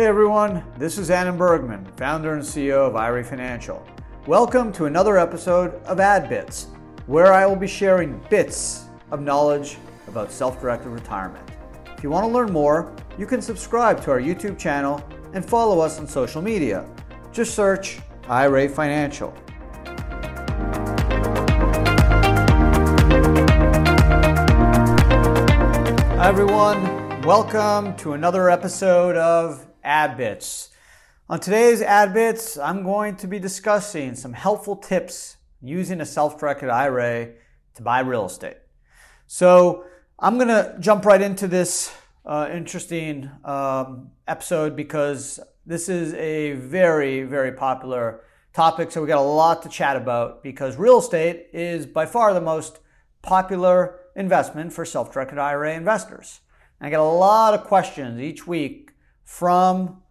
Hey everyone, this is Adam Bergman, founder and CEO of IRA Financial. Welcome to another episode of Adam Bits, where I will be sharing bits of knowledge about self directed retirement. If you want to learn more, you can subscribe to our YouTube channel and follow us on social media. Just search IRA Financial. Hi everyone, welcome to another episode of Adam Bits. On today's Adam Bits, I'm going to be discussing some helpful tips using a self-directed IRA to buy real estate. So I'm going to jump right into this uh, interesting um, episode because this is a very, very popular topic. So we got a lot to chat about because real estate is by far the most popular investment for self-directed IRA investors. I get a lot of questions each week from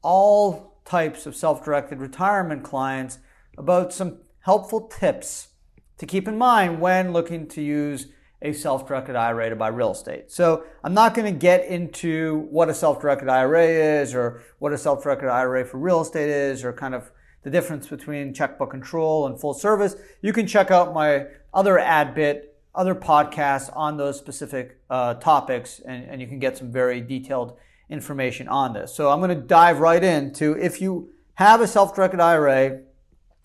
all types of self-directed retirement clients about some helpful tips to keep in mind when looking to use a self-directed IRA to buy real estate. So I'm not going to get into what a self-directed IRA is or what a self-directed IRA for real estate is or kind of the difference between checkbook control and full service. You can check out my other ad bit other podcasts on those specific uh, topics, and, and you can get some very detailed information on this. So I'm going to dive right into if you have a self-directed IRA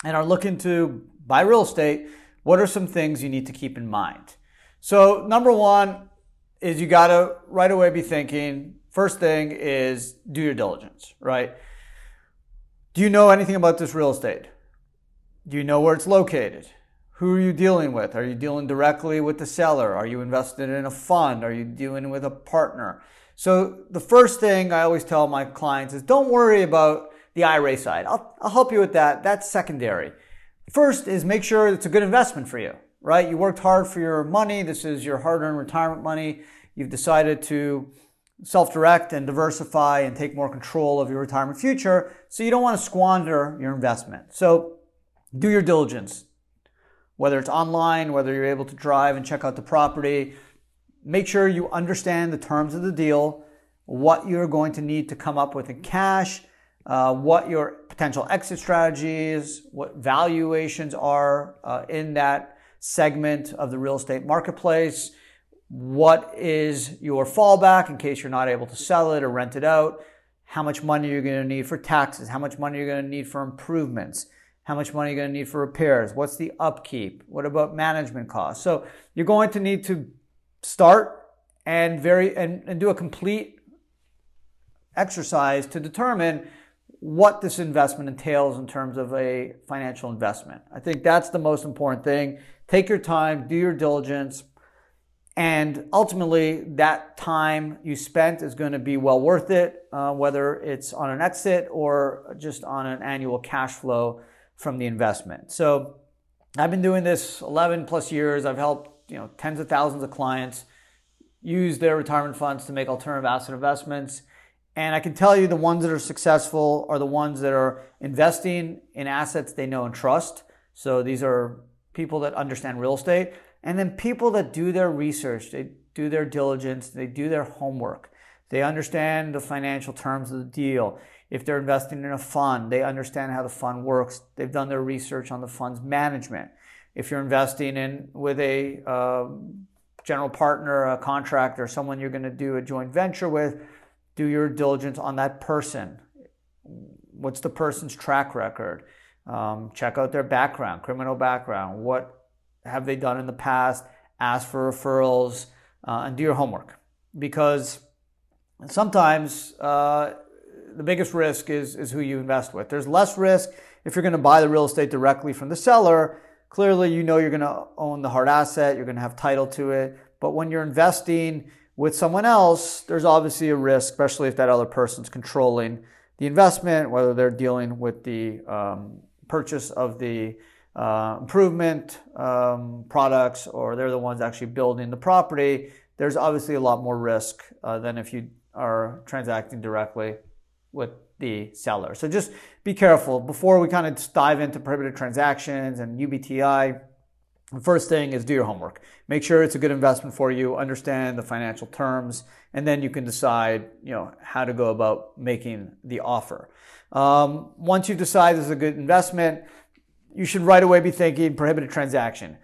and are looking to buy real estate, what are some things you need to keep in mind? So number one is you got to right away be thinking. First thing is do your diligence, right? Do you know anything about this real estate? Do you know where it's located? Who are you dealing with? Are you dealing directly with the seller? Are you invested in a fund? Are you dealing with a partner? So the first thing I always tell my clients is don't worry about the IRA side. I'll, I'll help you with that. That's secondary. First is make sure it's a good investment for you, right? You worked hard for your money. This is your hard earned retirement money. You've decided to self direct and diversify and take more control of your retirement future. So you don't want to squander your investment. So do your diligence whether it's online, whether you're able to drive and check out the property. Make sure you understand the terms of the deal, what you're going to need to come up with in cash, uh, what your potential exit strategies, what valuations are uh, in that segment of the real estate marketplace, what is your fallback in case you're not able to sell it or rent it out, how much money you're going to need for taxes, how much money you're going to need for improvements how much money you're going to need for repairs, what's the upkeep, what about management costs. So you're going to need to start and very and, and do a complete exercise to determine what this investment entails in terms of a financial investment. I think that's the most important thing. Take your time, do your diligence, and ultimately that time you spent is going to be well worth it, uh, whether it's on an exit or just on an annual cash flow from the investment. So I've been doing this 11 plus years. I've helped, you know, tens of thousands of clients use their retirement funds to make alternative asset investments. And I can tell you the ones that are successful are the ones that are investing in assets they know and trust. So these are people that understand real estate and then people that do their research, they do their diligence, they do their homework. They understand the financial terms of the deal. If they're investing in a fund, they understand how the fund works. They've done their research on the fund's management. If you're investing in with a uh, general partner, a contractor, someone you're going to do a joint venture with, do your diligence on that person. What's the person's track record? Um, check out their background, criminal background. What have they done in the past? Ask for referrals uh, and do your homework because sometimes uh, the biggest risk is, is who you invest with. There's less risk if you're going to buy the real estate directly from the seller. Clearly, you know you're going to own the hard asset, you're going to have title to it. But when you're investing with someone else, there's obviously a risk, especially if that other person's controlling the investment, whether they're dealing with the um, purchase of the uh, improvement um, products or they're the ones actually building the property. There's obviously a lot more risk uh, than if you are transacting directly with the seller. So just be careful before we kind of dive into prohibited transactions and UBTI. The first thing is do your homework. Make sure it's a good investment for you, understand the financial terms, and then you can decide, you know, how to go about making the offer. Um, once you decide this is a good investment, you should right away be thinking prohibited transaction.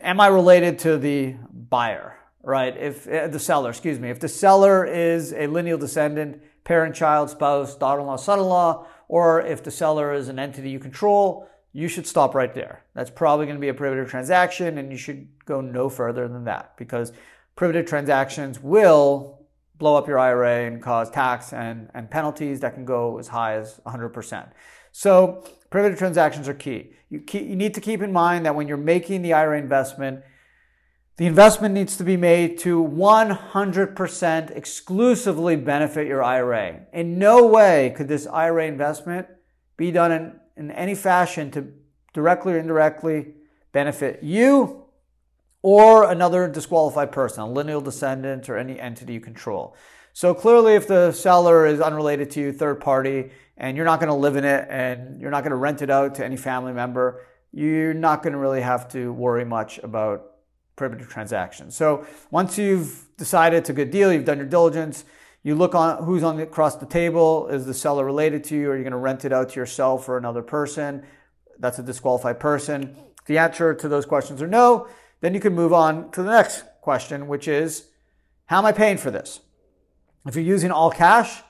Am I related to the buyer? Right? If uh, the seller, excuse me, if the seller is a lineal descendant, parent, child, spouse, daughter-in-law, son-in-law, or if the seller is an entity you control, you should stop right there. That's probably going to be a prohibited transaction, and you should go no further than that because prohibited transactions will blow up your IRA and cause tax and, and penalties that can go as high as 100%. So, prohibited transactions are key. You, you need to keep in mind that when you're making the IRA investment, the investment needs to be made to 100% exclusively benefit your IRA. In no way could this IRA investment be done in in any fashion to directly or indirectly benefit you or another disqualified person, a lineal descendant or any entity you control. So clearly, if the seller is unrelated to you, third party, and you're not going to live in it and you're not going to rent it out to any family member, you're not going to really have to worry much about prohibited transactions. So once you've decided it's a good deal, you've done your diligence, you look on who's on the, across the table. Is the seller related to you? Are you going to rent it out to yourself or another person? That's a disqualified person. The answer to those questions are no, then you can move on to the next question, which is, how am I paying for this? If you're using all cash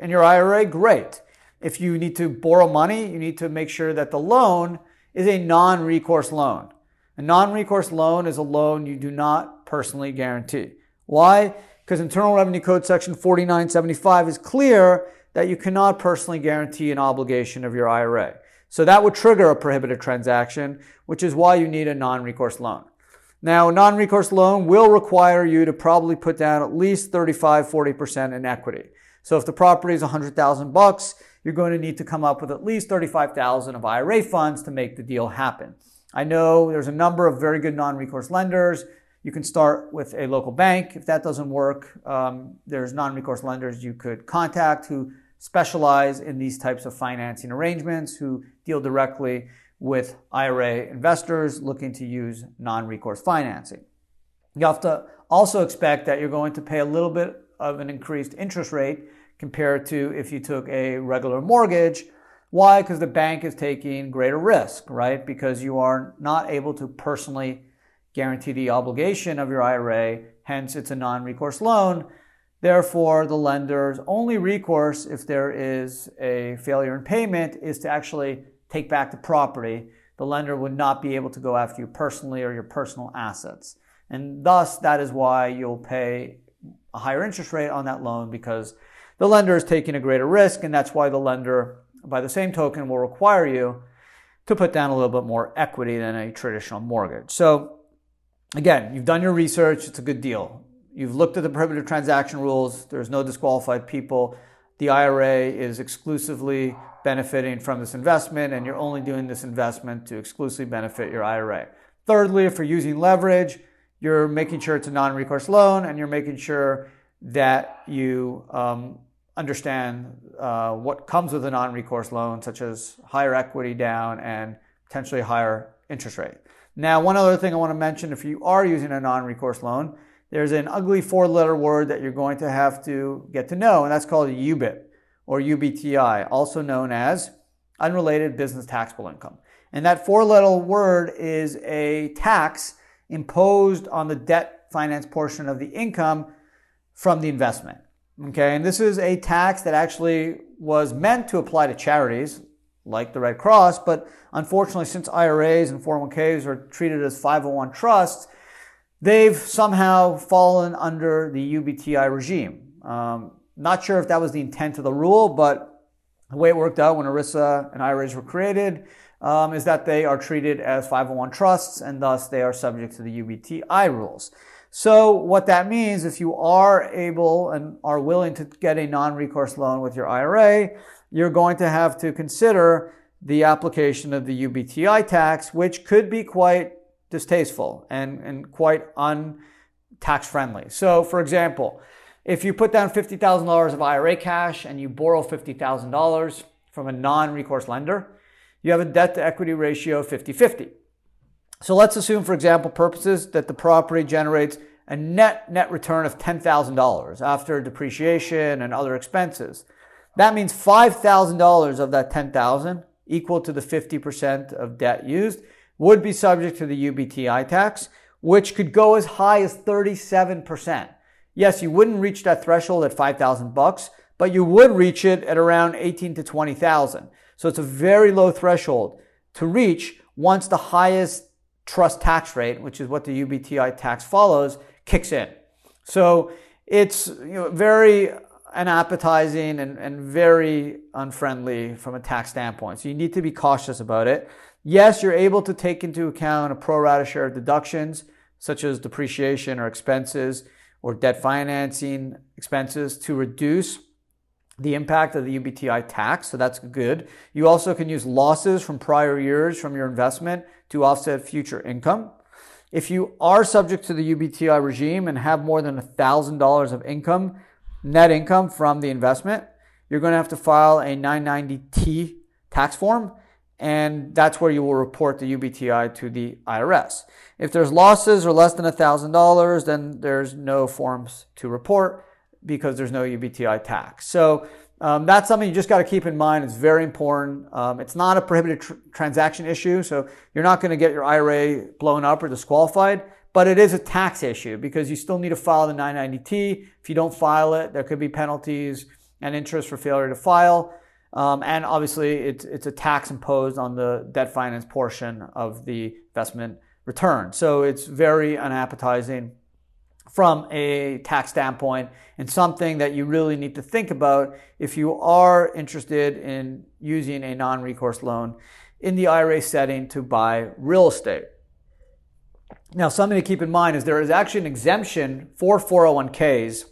in your IRA, great. If you need to borrow money, you need to make sure that the loan is a non-recourse loan. A non-recourse loan is a loan you do not personally guarantee. Why? because Internal Revenue Code section 4975 is clear that you cannot personally guarantee an obligation of your IRA. So that would trigger a prohibited transaction, which is why you need a non-recourse loan. Now, a non-recourse loan will require you to probably put down at least 35, 40% in equity. So if the property is 100,000 bucks, you're going to need to come up with at least 35,000 of IRA funds to make the deal happen. I know there's a number of very good non-recourse lenders. You can start with a local bank. If that doesn't work, um, there's non-recourse lenders you could contact who specialize in these types of financing arrangements, who deal directly with IRA investors looking to use non-recourse financing. You have to also expect that you're going to pay a little bit of an increased interest rate compared to if you took a regular mortgage. Why? Because the bank is taking greater risk, right? Because you are not able to personally guarantee the obligation of your IRA, hence it's a non-recourse loan. Therefore, the lender's only recourse if there is a failure in payment is to actually take back the property. The lender would not be able to go after you personally or your personal assets. And thus, that is why you'll pay a higher interest rate on that loan because the lender is taking a greater risk, and that's why the lender, by the same token, will require you to put down a little bit more equity than a traditional mortgage. So again, you've done your research, it's a good deal. You've looked at the prohibited transaction rules, there's no disqualified people. The IRA is exclusively benefiting from this investment, and you're only doing this investment to exclusively benefit your IRA. Thirdly, if you're using leverage, you're making sure it's a non recourse loan and you're making sure that you um, understand uh, what comes with a non recourse loan, such as higher equity down and potentially higher interest rate. Now, one other thing I want to mention if you are using a non recourse loan, there's an ugly four letter word that you're going to have to get to know, and that's called UBIT or UBTI, also known as unrelated business taxable income. And that four letter word is a tax imposed on the debt finance portion of the income from the investment. Okay, and this is a tax that actually was meant to apply to charities like the Red Cross, but unfortunately, since IRAs and 401ks are treated as 501 trusts, they've somehow fallen under the UBTI regime. Um, not sure if that was the intent of the rule, but the way it worked out when ERISA and IRAs were created um, is that they are treated as 501 trusts and thus they are subject to the UBTI rules. So what that means, if you are able and are willing to get a non-recourse loan with your IRA, you're going to have to consider the application of the UBTI tax, which could be quite distasteful and, and quite untax friendly. So, for example, if you put down $50,000 of IRA cash and you borrow $50,000 from a non recourse lender, you have a debt to equity ratio of 50 50. So let's assume, for example, purposes that the property generates a net net return of $10,000 after depreciation and other expenses. That means $5,000 of that 10,000, equal to the 50% of debt used would be subject to the UBTI tax, which could go as high as 37%. Yes, you wouldn't reach that threshold at 5,000 bucks, but you would reach it at around 18 to 20,000. So it's a very low threshold to reach once the highest trust tax rate, which is what the UBTI tax follows, kicks in. So it's you know, very unappetizing and, and very unfriendly from a tax standpoint. So you need to be cautious about it. Yes, you're able to take into account a pro rata share of deductions, such as depreciation or expenses or debt financing expenses to reduce the impact of the UBTI tax. So that's good. You also can use losses from prior years from your investment to offset future income. If you are subject to the UBTI regime and have more than $1,000 of income, net income from the investment, you're going to have to file a 990T tax form, and that's where you will report the UBTI to the IRS. If there's losses or less than $1,000, then there's no forms to report because there's no UBTI tax. So um, that's something you just got to keep in mind. It's very important. Um, it's not a prohibited tr- transaction issue, so you're not going to get your IRA blown up or disqualified, but it is a tax issue because you still need to file the 990T. If you don't file it, there could be penalties and interest for failure to file. Um, and obviously, it's, it's a tax imposed on the debt finance portion of the investment return. So it's very unappetizing from a tax standpoint and something that you really need to think about if you are interested in using a non recourse loan in the IRA setting to buy real estate. Now, something to keep in mind is there is actually an exemption for 401ks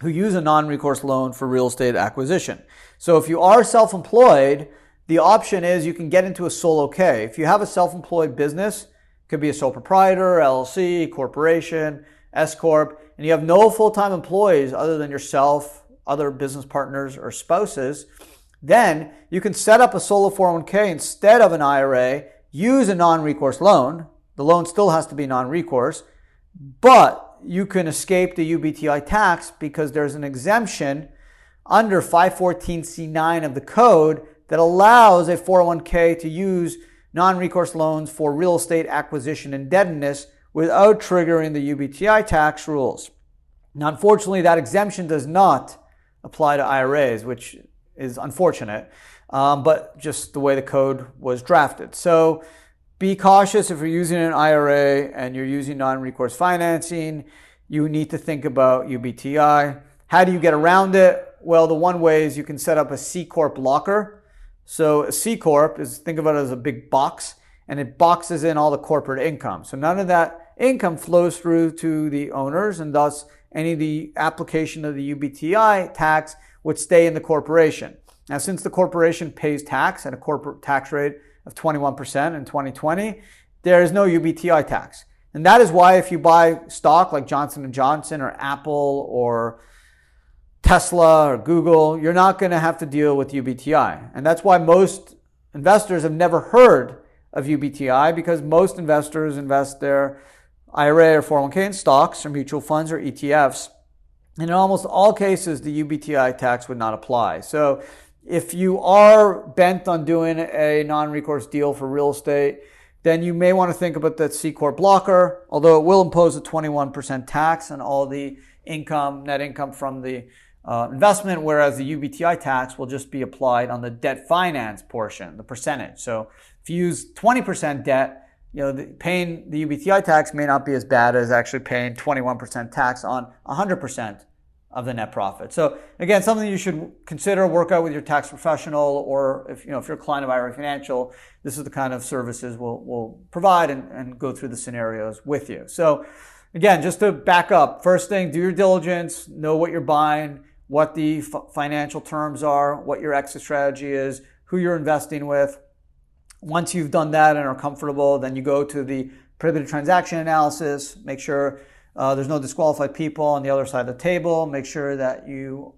who use a non recourse loan for real estate acquisition. So if you are self employed, the option is you can get into a solo K. If you have a self employed business, it could be a sole proprietor, LLC, corporation, S corp, and you have no full-time employees other than yourself, other business partners or spouses, then you can set up a solo 401k instead of an IRA, use a non-recourse loan. The loan still has to be non-recourse, but you can escape the UBTI tax because there's an exemption under 514C9 of the code that allows a 401k to use non-recourse loans for real estate acquisition indebtedness without triggering the UBTI tax rules. Now, unfortunately, that exemption does not apply to IRAs, which is unfortunate, um, but just the way the code was drafted. So be cautious if you're using an IRA and you're using non recourse financing. You need to think about UBTI. How do you get around it? Well, the one way is you can set up a C Corp blocker. So a C Corp is think of it as a big box and it boxes in all the corporate income. So none of that income flows through to the owners and thus any of the application of the UBTI tax would stay in the corporation. Now, since the corporation pays tax at a corporate tax rate of 21% in 2020, there is no UBTI tax. And that is why if you buy stock like Johnson & Johnson or Apple or Tesla or Google, you're not going to have to deal with UBTI. And that's why most investors have never heard of UBTI because most investors invest their IRA or 401k in stocks or mutual funds or ETFs. And in almost all cases, the UBTI tax would not apply. So if you are bent on doing a non-recourse deal for real estate, then you may want to think about that C Corp blocker, although it will impose a 21% tax on all the income, net income from the uh, investment, whereas the UBTI tax will just be applied on the debt finance portion, the percentage. So if you use 20% debt, you know, the, paying the UBTI tax may not be as bad as actually paying 21% tax on 100% of the net profit. So again, something you should consider, work out with your tax professional, or if you know if you're a client of IRA Financial, this is the kind of services we'll, we'll provide and, and go through the scenarios with you. So again, just to back up, first thing, do your diligence, know what you're buying, what the f- financial terms are, what your exit strategy is, who you're investing with, once you've done that and are comfortable, then you go to the prohibited transaction analysis, make sure uh, there's no disqualified people on the other side of the table, make sure that you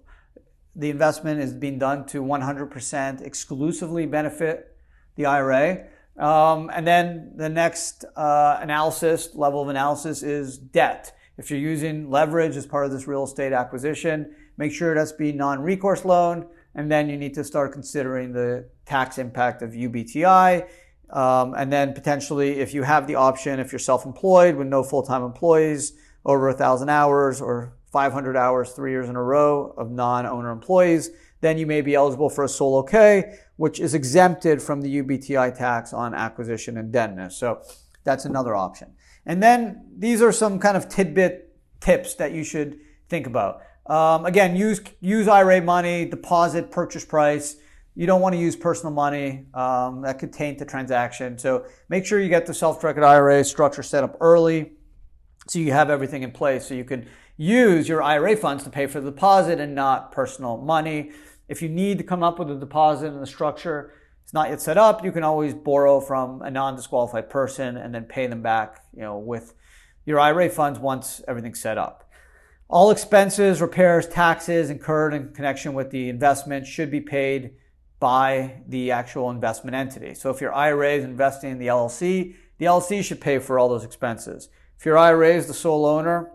the investment is being done to 100% exclusively benefit the IRA. Um, and then the next uh, analysis, level of analysis is debt. If you're using leverage as part of this real estate acquisition, make sure that's be non-recourse loan. And then you need to start considering the tax impact of UBTI. Um, and then potentially, if you have the option, if you're self-employed with no full-time employees, over a thousand hours or 500 hours, three years in a row of non-owner employees, then you may be eligible for a solo K, which is exempted from the UBTI tax on acquisition indebtedness. So that's another option. And then these are some kind of tidbit tips that you should think about. Um, again, use use IRA money, deposit purchase price. You don't want to use personal money um, that could taint the transaction. So make sure you get the self-directed IRA structure set up early, so you have everything in place, so you can use your IRA funds to pay for the deposit and not personal money. If you need to come up with a deposit and the structure, it's not yet set up, you can always borrow from a non-disqualified person and then pay them back, you know, with your IRA funds once everything's set up. All expenses, repairs, taxes incurred in connection with the investment should be paid by the actual investment entity. So if your IRA is investing in the LLC, the LLC should pay for all those expenses. If your IRA is the sole owner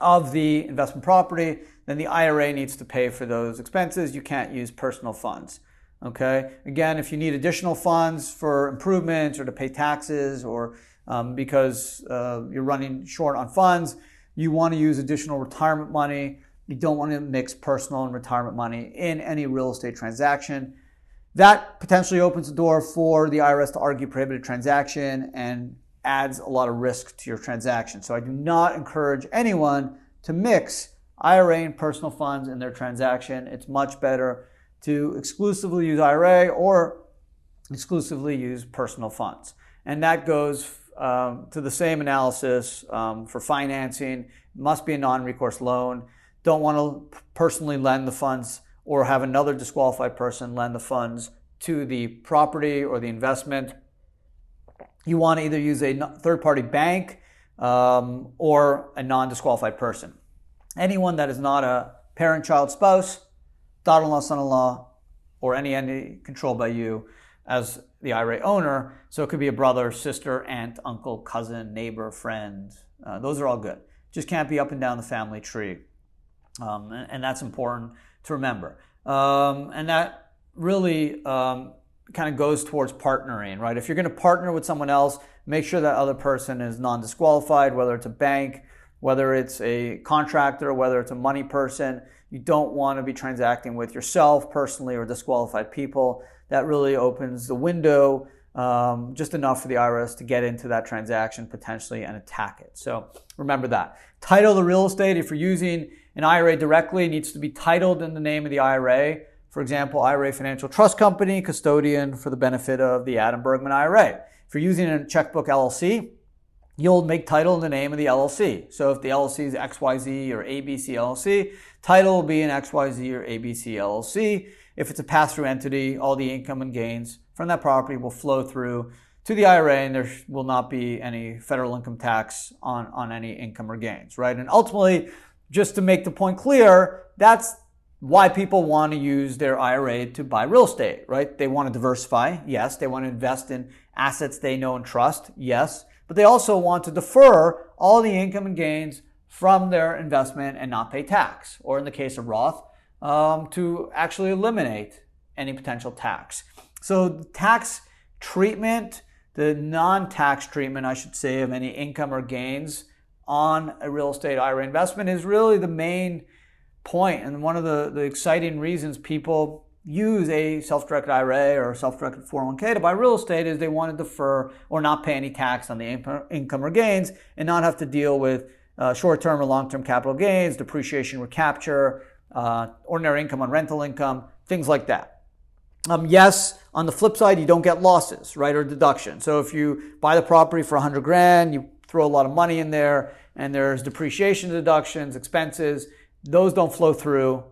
of the investment property, then the IRA needs to pay for those expenses. You can't use personal funds. Okay. Again, if you need additional funds for improvements or to pay taxes or um, because uh, you're running short on funds, you want to use additional retirement money. You don't want to mix personal and retirement money in any real estate transaction. That potentially opens the door for the IRS to argue prohibited transaction and adds a lot of risk to your transaction. So I do not encourage anyone to mix IRA and personal funds in their transaction. It's much better to exclusively use IRA or exclusively use personal funds. And that goes um, to the same analysis um, for financing. Must be a non-recourse loan. Don't want to personally lend the funds or have another disqualified person lend the funds to the property or the investment. You want to either use a third-party bank um, or a non-disqualified person. Anyone that is not a parent, child, spouse, daughter-in-law, son-in-law, or any entity controlled by you as the IRA owner. So it could be a brother, sister, aunt, uncle, cousin, neighbor, friend. Uh, those are all good. Just can't be up and down the family tree. Um, and, and, that's important to remember. Um, and that really um, kind of goes towards partnering, right? If you're going to partner with someone else, make sure that other person is non disqualified, whether it's a bank, whether it's a contractor, whether it's a money person. You don't want to be transacting with yourself personally or disqualified people. That really opens the window um, just enough for the IRS to get into that transaction potentially and attack it. So remember that. Title the real estate, if you're using an IRA directly, needs to be titled in the name of the IRA. For example, IRA Financial Trust Company, custodian for the benefit of the Adam Bergman IRA. If you're using a checkbook LLC, you'll make title in the name of the LLC. So if the LLC is XYZ or ABC LLC, title will be an XYZ or ABC LLC. If it's a pass-through entity, all the income and gains from that property will flow through to the IRA and there will not be any federal income tax on, on any income or gains, right? And ultimately, just to make the point clear, that's why people want to use their IRA to buy real estate, right? They want to diversify. Yes. They want to invest in assets they know and trust. Yes but they also want to defer all the income and gains from their investment and not pay tax, or in the case of Roth, um, to actually eliminate any potential tax. So, tax treatment, the non tax treatment, I should say, of any income or gains on a real estate IRA investment is really the main point and one of the, the exciting reasons people use a self-directed IRA or self-directed 401k to buy real estate is they want to defer or not pay any tax on the income or gains and not have to deal with uh, short-term or long-term capital gains, depreciation recapture, uh, ordinary income on rental income, things like that. Um, yes, on the flip side, you don't get losses, right, or deduction. So if you buy the property for 100 grand, you throw a lot of money in there, and there's depreciation deductions, expenses, those don't flow through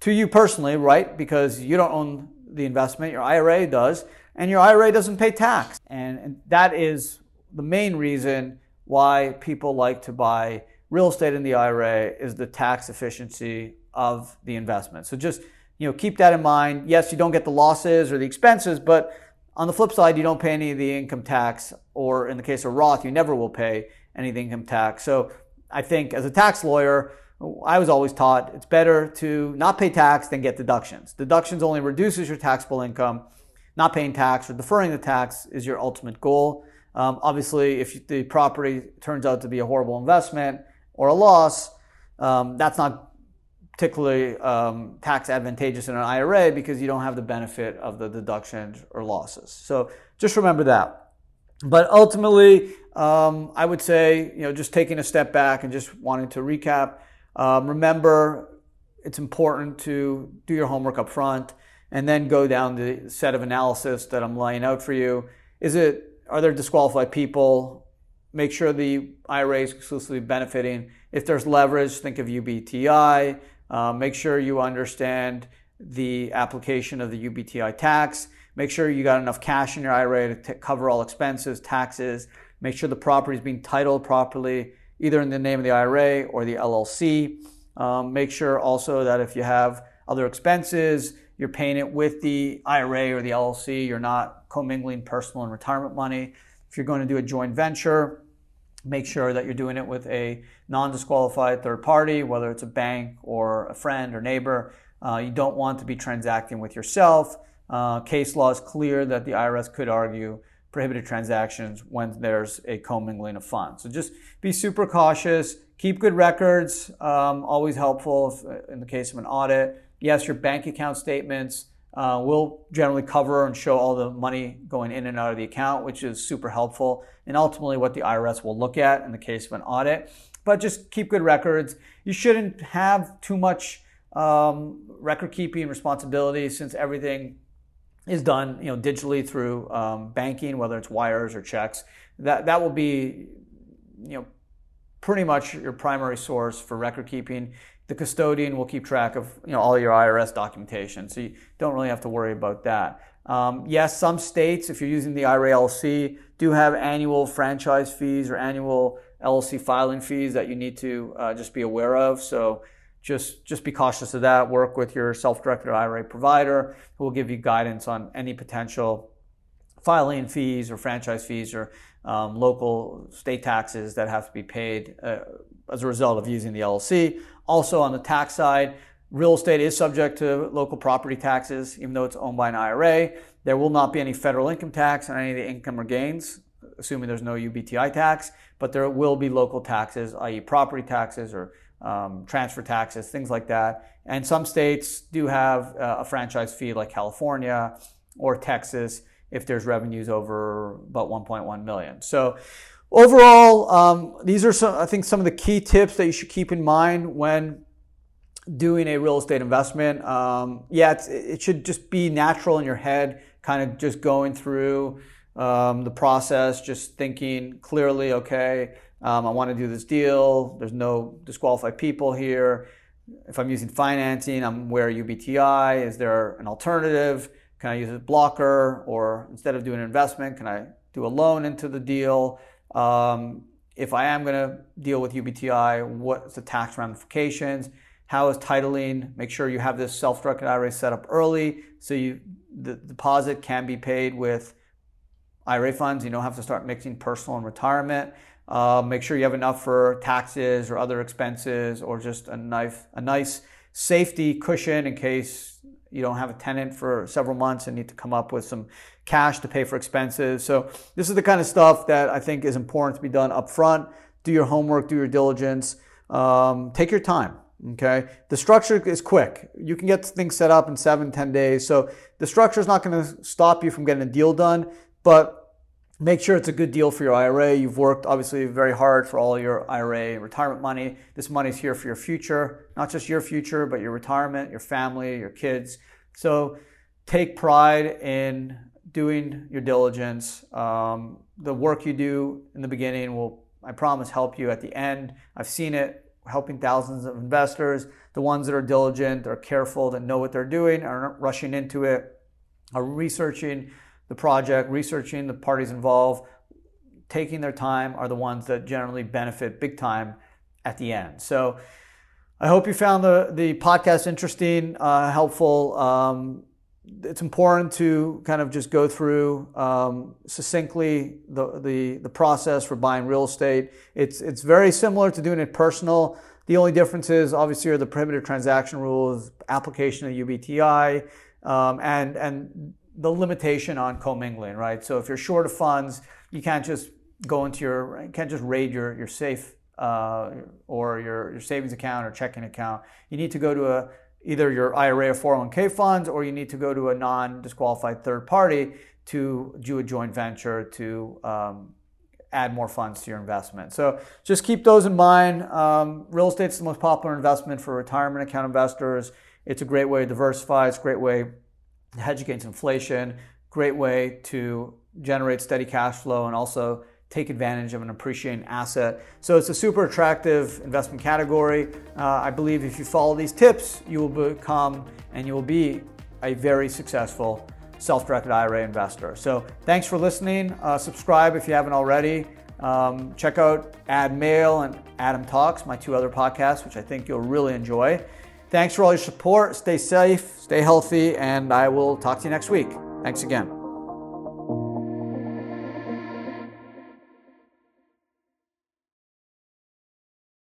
to you personally, right? Because you don't own the investment, your IRA does, and your IRA doesn't pay tax. And, and that is the main reason why people like to buy real estate in the IRA is the tax efficiency of the investment. So just you know keep that in mind. Yes, you don't get the losses or the expenses, but On the flip side, you don't pay any of the income tax, or in the case of Roth, you never will pay any income tax. So I think as a tax lawyer, I was always taught it's better to not pay tax than get deductions. Deductions only reduces your taxable income. Not paying tax or deferring the tax is your ultimate goal. Um, obviously, if the property turns out to be a horrible investment or a loss, um, that's not particularly um, tax advantageous in an IRA because you don't have the benefit of the deductions or losses. So just remember that. But ultimately, um, I would say, you know, just taking a step back and just wanting to recap, um, remember it's important to do your homework up front and then go down the set of analysis that I'm laying out for you. Is it, are there disqualified people? Make sure the IRA is exclusively benefiting. If there's leverage, think of UBTI. Uh, make sure you understand the application of the UBTI tax. Make sure you got enough cash in your IRA to t- cover all expenses, taxes. Make sure the property is being titled properly, either in the name of the IRA or the LLC. Um, make sure also that if you have other expenses, you're paying it with the IRA or the LLC. You're not commingling personal and retirement money. If you're going to do a joint venture, make sure that you're doing it with a non-disqualified third party, whether it's a bank or a friend or neighbor. Uh, you don't want to be transacting with yourself. Uh, case law is clear that the IRS could argue prohibited transactions when there's a commingling of funds. So just be super cautious. Keep good records. Um, always helpful if, uh, in the case of an audit. Yes, your bank account statements uh, will generally cover and show all the money going in and out of the account, which is super helpful, and ultimately what the IRS will look at in the case of an audit. But just keep good records. You shouldn't have too much um, record keeping responsibility since everything is done, you know, digitally through um, banking, whether it's wires or checks. That that will be, you know, pretty much your primary source for record keeping the custodian will keep track of you know all your IRS documentation, so you don't really have to worry about that. Um, yes, some states, if you're using the IRA LLC, do have annual franchise fees or annual LLC filing fees that you need to uh, just be aware of. So just just be cautious of that. Work with your self-directed IRA provider who will give you guidance on any potential filing fees or franchise fees or um, local state taxes that have to be paid uh, as a result of using the LLC. Also, on the tax side, real estate is subject to local property taxes, even though it's owned by an IRA. There will not be any federal income tax on any of the income or gains, assuming there's no UBTI tax, but there will be local taxes, i.e., property taxes or um, transfer taxes, things like that. And some states do have uh, a franchise fee, like California or Texas, if there's revenues over about 1.1 million. So overall, um, these are some, I think, some of the key tips that you should keep in mind when doing a real estate investment. Um, yeah, it should just be natural in your head, kind of just going through um, the process, just thinking clearly, okay, um, I want to do this deal. There's no disqualified people here. If I'm using financing, I'm aware UBTI. Is there an alternative? Can I use a blocker? Or instead of doing an investment, can I do a loan into the deal? Um, if I am going to deal with UBTI, what's the tax ramifications? How is titling? Make sure you have this self-directed IRA set up early so you the deposit can be paid with IRA funds. You don't have to start mixing personal and retirement. Uh, make sure you have enough for taxes or other expenses or just a nice, a nice safety cushion in case you don't have a tenant for several months and need to come up with some cash to pay for expenses. So this is the kind of stuff that I think is important to be done up front. Do your homework, do your diligence, um, take your time. Okay. The structure is quick. You can get things set up in seven, ten days. So the structure is not going to stop you from getting a deal done, but make sure it's a good deal for your IRA. You've worked obviously very hard for all your IRA retirement money. This money's here for your future, not just your future, but your retirement, your family, your kids. So take pride in doing your diligence. Um, the work you do in the beginning will, I promise, help you at the end. I've seen it helping thousands of investors. The ones that are diligent, are careful, that know what they're doing, are not rushing into it, are researching the project, researching the parties involved, taking their time are the ones that generally benefit big time at the end. So I hope you found the, the podcast interesting, uh, helpful. Um, it's important to kind of just go through um, succinctly the, the, the process for buying real estate. It's, it's very similar to doing it personal. The only difference is obviously are the primitive transaction rules, application of UBTI, um, and, and the limitation on commingling, right? So if you're short of funds, you can't just go into your, you can't just raid your, your safe uh, or your, your savings account or checking account. You need to go to a either your IRA or 401k funds, or you need to go to a non-disqualified third party to do a joint venture to um, add more funds to your investment. So just keep those in mind. Um, real estate is the most popular investment for retirement account investors. It's a great way to diversify. It's a great way hedge against inflation. Great way to generate steady cash flow and also take advantage of an appreciating asset. So it's a super attractive investment category. Uh, I believe if you follow these tips, you will become and you will be a very successful self-directed IRA investor. So thanks for listening. Uh, subscribe if you haven't already. Um, check out Adam Mail and Adam Talks, my two other podcasts, which I think you'll really enjoy. Thanks for all your support. Stay safe, stay healthy, and I will talk to you next week. Thanks again.